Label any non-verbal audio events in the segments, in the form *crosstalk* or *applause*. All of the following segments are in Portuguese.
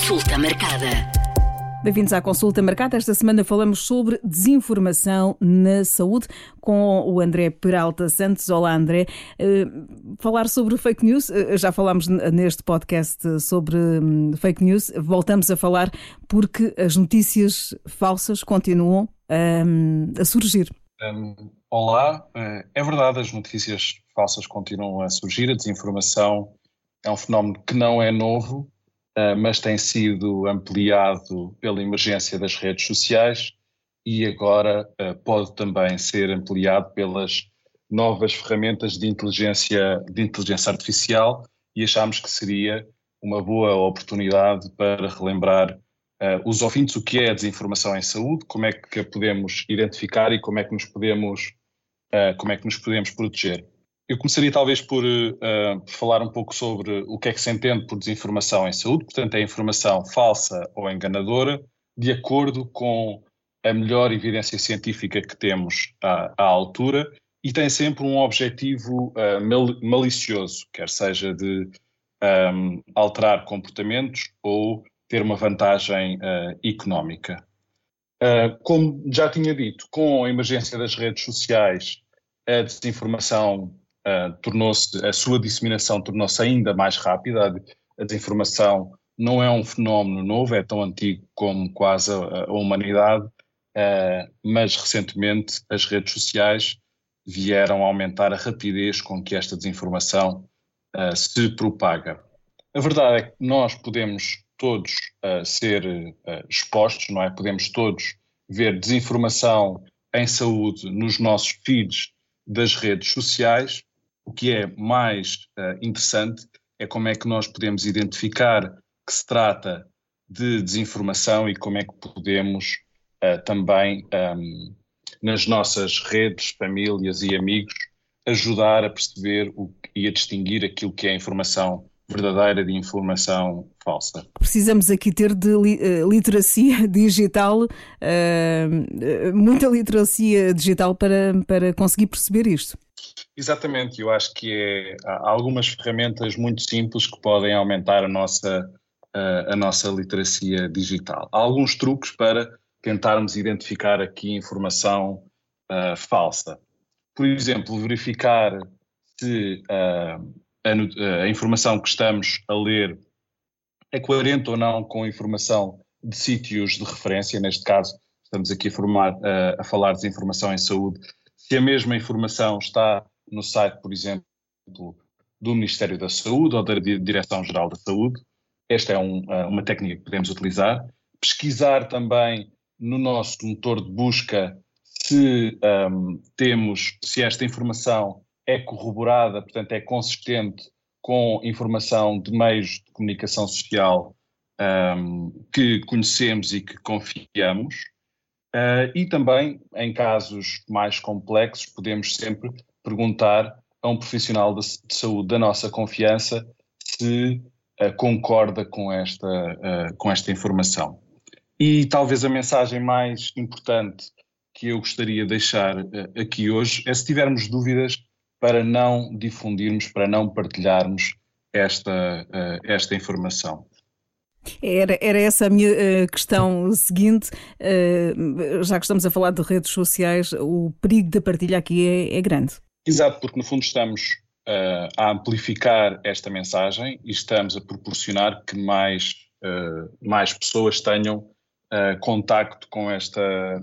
Consulta marcada. Bem-vindos à consulta marcada. Esta semana falamos sobre desinformação na saúde com o André Peralta Santos. Olá, André. Uh, falar sobre fake news, uh, já falámos neste podcast sobre um, fake news, voltamos a falar porque as notícias falsas continuam um, a surgir. Um, olá, uh, é verdade, as notícias falsas continuam a surgir, a desinformação é um fenómeno que não é novo, mas tem sido ampliado pela emergência das redes sociais e agora uh, pode também ser ampliado pelas novas ferramentas de inteligência, de inteligência artificial e achamos que seria uma boa oportunidade para relembrar uh, os ouvintes o que é a desinformação em saúde, como é que a podemos identificar e como é que nos podemos, uh, como é que nos podemos proteger. Eu começaria talvez por uh, falar um pouco sobre o que é que se entende por desinformação em saúde, portanto, é informação falsa ou enganadora, de acordo com a melhor evidência científica que temos à, à altura e tem sempre um objetivo uh, malicioso, quer seja de um, ehm, alterar comportamentos ou ter uma vantagem uh, económica. Como já tinha dito, com a emergência das redes sociais, a desinformação uh, tornou-se, a sua disseminação tornou-se ainda mais rápida. A, desinformação não é um fenómeno novo, é tão antigo como quase a, a humanidade, uh, mas recentemente as redes sociais vieram a aumentar a rapidez com que esta desinformação uh, se propaga. A verdade é que nós podemos todos ser expostos, não é? Podemos todos ver desinformação em saúde nos nossos feeds das redes sociais o que é mais uh, interessante é como é que nós podemos identificar que se trata de desinformação e como é que podemos uh, também, um, ehm, nas nossas redes, famílias e amigos, ajudar a perceber o, e a distinguir aquilo que é informação verdadeira de informação falsa. Precisamos aqui ter de uh, literacia *laughs* digital, uh, muita literacia digital para, para conseguir perceber isto. Exatamente, eu acho que é, há algumas ferramentas muito simples que podem aumentar a nossa, a nossa literacia digital. Há alguns truques para tentarmos identificar aqui informação uh, falsa. Por exemplo, verificar se uh, a, a, informação que estamos a ler é coerente ou não com a informação de sítios de referência, neste caso estamos aqui a, formar, uh, a falar de informação em saúde, se a mesma informação está no site, por exemplo, do Ministério da Saúde ou da Direção-Geral da Saúde. Esta é um, uma técnica que podemos utilizar. Pesquisar também no nosso motor de busca se um, temos, se esta informação é corroborada, portanto é consistente com informação de meios de comunicação social um, que conhecemos e que confiamos. Uh, e também, em casos mais complexos, podemos sempre perguntar a um profissional de, de saúde da nossa confiança se uh, concorda com esta, uh, com esta informação. E talvez a mensagem mais importante que eu gostaria de deixar aqui hoje é se tivermos dúvidas para não difundirmos, para não partilharmos esta, esta informação. Era, era essa a minha uh, questão seguinte. Uh, já que estamos a falar de redes sociais, o perigo da partilha aqui é, é grande. Exato, porque no fundo estamos uh, a amplificar esta mensagem e estamos a proporcionar que mais, mais pessoas tenham contacto com esta,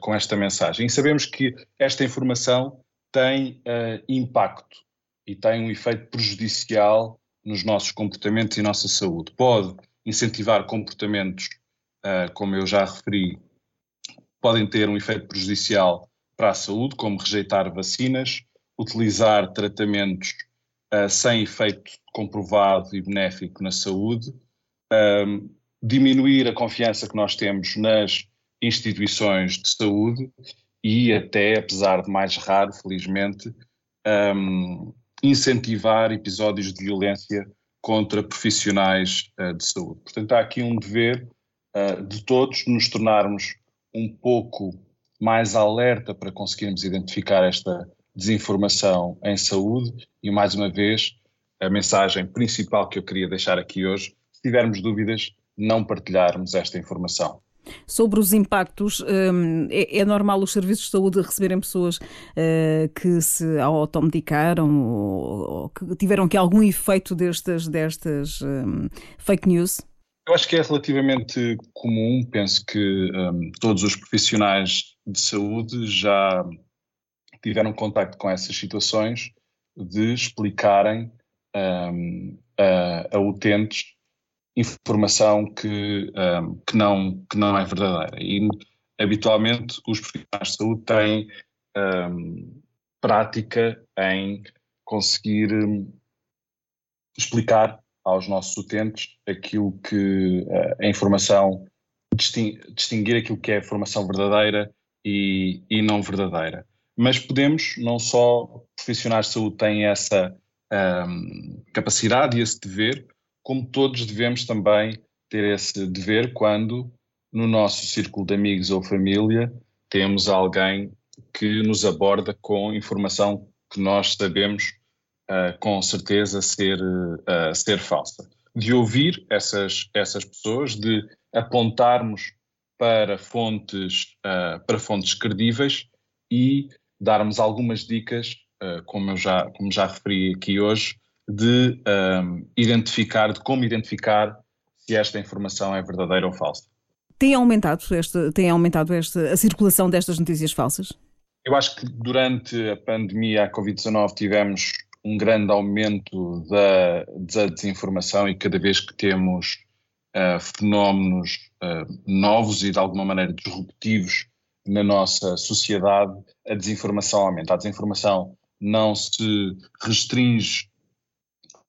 com esta mensagem. E sabemos que esta informação tem impacto e tem um efeito prejudicial nos nossos comportamentos e nossa saúde. Pode incentivar comportamentos, como eu já referi, podem ter um efeito prejudicial para a saúde, como rejeitar vacinas, utilizar tratamentos uh, sem efeito comprovado e benéfico na saúde, um, diminuir a confiança que nós temos nas instituições de saúde e até, apesar de mais raro, felizmente, um, incentivar episódios de violência contra profissionais uh, de saúde. Portanto, há aqui um dever uh, de todos nos tornarmos um pouco mais alerta para conseguirmos identificar esta desinformação em saúde e, mais uma vez, a mensagem principal que eu queria deixar aqui hoje, se tivermos dúvidas, não partilharmos esta informação. Sobre os impactos, hum, é, é, normal os serviços de saúde receberem pessoas uh, que se automedicaram ou, que tiveram aqui algum efeito destas, destas um, fake news? Eu acho que é relativamente comum, penso que um, todos os profissionais de saúde já tiveram contato com essas situações de explicarem um, a, a utentes informação que, um, que, não, que não é verdadeira. E habitualmente os profissionais de saúde têm um, prática em conseguir hum, explicar aos nossos utentes aquilo que uh, a informação, distinguir aquilo que é informação verdadeira e, e não verdadeira. Mas podemos, não só profissionais de saúde têm essa um, capacidade e esse dever, como todos devemos também ter esse dever quando no nosso círculo de amigos ou família temos alguém que nos aborda com informação que nós sabemos uh, com certeza ser, uh, ser falsa. De ouvir essas, essas pessoas, de apontarmos para fontes, uh, para fontes credíveis e darmos algumas dicas, como eu já, como já referi aqui hoje, de um, identificar, de como identificar se esta informação é verdadeira ou falsa. Tem aumentado, esta, tem aumentado esta, a circulação destas notícias falsas? Eu acho que durante a pandemia, a Covid-19, tivemos um grande aumento da, da, desinformação e cada vez que temos uh, fenómenos uh, novos e de alguma maneira disruptivos na nossa sociedade, a desinformação aumenta. A desinformação não se restringe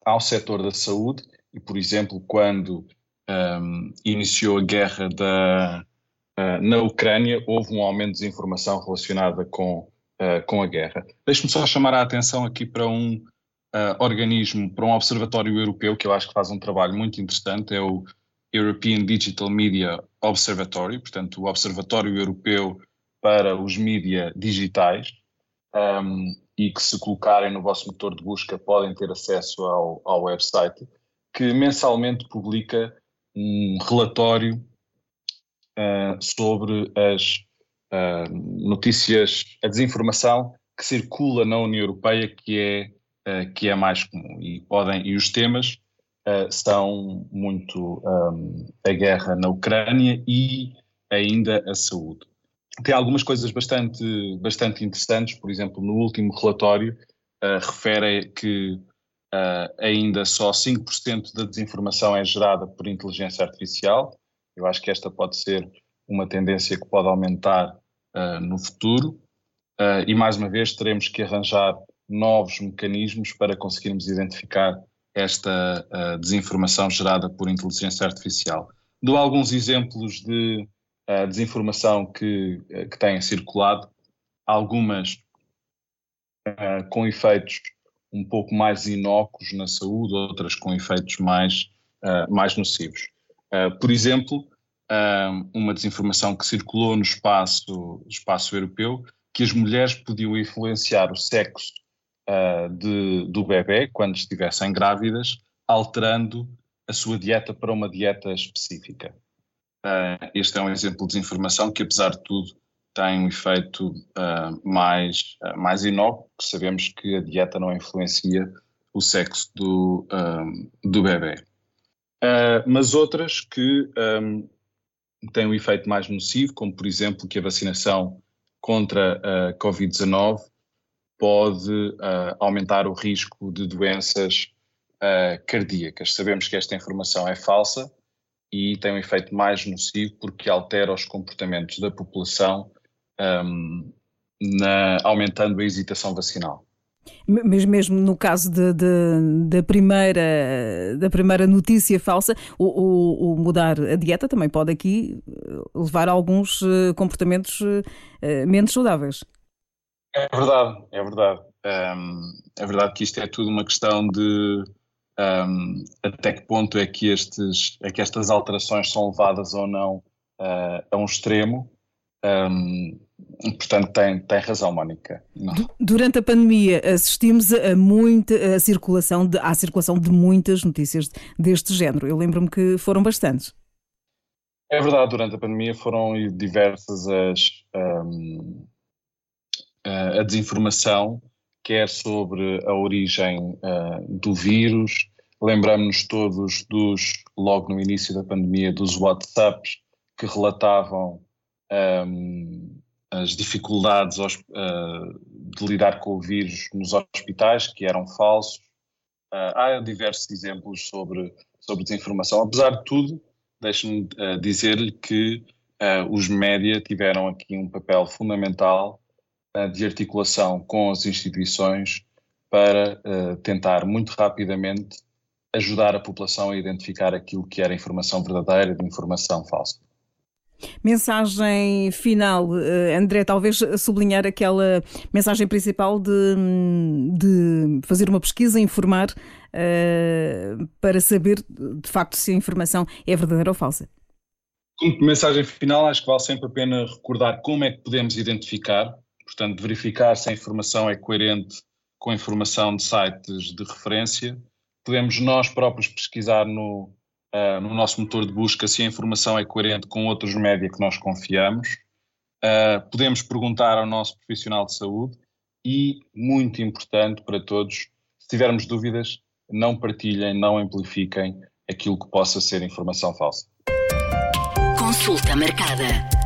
ao setor da saúde e, por exemplo, quando um, iniciou a guerra da, uh, na Ucrânia, houve um aumento de desinformação relacionada com, uh, com a guerra. Deixe-me só chamar a atenção aqui para um uh, organismo, para um observatório europeu que eu acho que faz um trabalho muito interessante, é o European Digital Media Observatory, portanto, o Observatório Europeu para os Mídia Digitais. Um, e que se colocarem no vosso motor de busca podem ter acesso ao, ao website, que mensalmente publica um relatório uh, sobre as uh, notícias, a desinformação que circula na União Europeia, que é, uh, que é mais comum. E, podem, e os temas são muito um, a guerra na Ucrânia e ainda a saúde tem algumas coisas bastante, bastante interessantes, por exemplo, no último relatório uh, refere que uh, ainda só 5% da desinformação é gerada por inteligência artificial. Eu acho que esta pode ser uma tendência que pode aumentar uh, no futuro. e mais uma vez teremos que arranjar novos mecanismos para conseguirmos identificar esta desinformação gerada por inteligência artificial. Dou alguns exemplos de a desinformação que, eh, que têm circulado, algumas uh, com efeitos um pouco mais inócuos na saúde, outras com efeitos mais, uh, mais nocivos. Uh, por exemplo, uma desinformação que circulou no espaço, espaço europeu, que as mulheres podiam influenciar o sexo de, do bebê quando estivessem grávidas, alterando a sua dieta para uma dieta específica. Uh, este é um exemplo de desinformação que, apesar de tudo, tem um efeito uh, mais, uh, mais inócuo, sabemos que a dieta não influencia o sexo do, do bebê. mas outras que têm um efeito mais nocivo, como por exemplo que a vacinação contra a Covid-19 pode aumentar o risco de doenças cardíacas. Sabemos que esta informação é falsa, e tem um efeito mais nocivo porque altera os comportamentos da população, um, na, aumentando a hesitação vacinal. Mas mesmo no caso de, de, da, primeira, da primeira notícia falsa, o, o, o, mudar a dieta também pode aqui eh, levar a alguns eh, comportamentos eh, menos saudáveis. É verdade, é verdade. Um, é verdade que isto é tudo uma questão de um, até que ponto é que, estes, é que estas alterações são levadas ou não uh, a um extremo. Um, portanto, tem, tem razão, Mónica. Não. Durante a pandemia assistimos a muita a circulação de, à circulação de muitas notícias deste género. Eu lembro-me que foram bastantes. É verdade, durante a pandemia foram diversas as, um, a desinformação, quer sobre a origem uh, do vírus, lembramos-nos todos dos, logo no início da pandemia, dos WhatsApps que relatavam um, as dificuldades uh, de lidar com o vírus nos hospitais, que eram falsos. Uh, há diversos exemplos sobre, sobre desinformação. Apesar de tudo, deixe-me uh, dizer-lhe que os média tiveram aqui um papel fundamental de articulação com as instituições para tentar muito rapidamente ajudar a população a identificar aquilo que era informação verdadeira de informação falsa. Mensagem final, eh, André, talvez sublinhar aquela mensagem principal de, de fazer uma pesquisa, informar uh, para saber de facto se a informação é verdadeira ou falsa. Como mensagem final, acho que vale sempre a pena recordar como é que podemos identificar, portanto, verificar se a informação é coerente com a informação de sites de referência. Podemos nós próprios pesquisar no, uh, no nosso motor de busca se a informação é coerente com outros média que nós confiamos. Uh, podemos perguntar ao nosso profissional de saúde e, muito importante para todos, se tivermos dúvidas, não partilhem, não amplifiquem aquilo que possa ser informação falsa. Consulta marcada.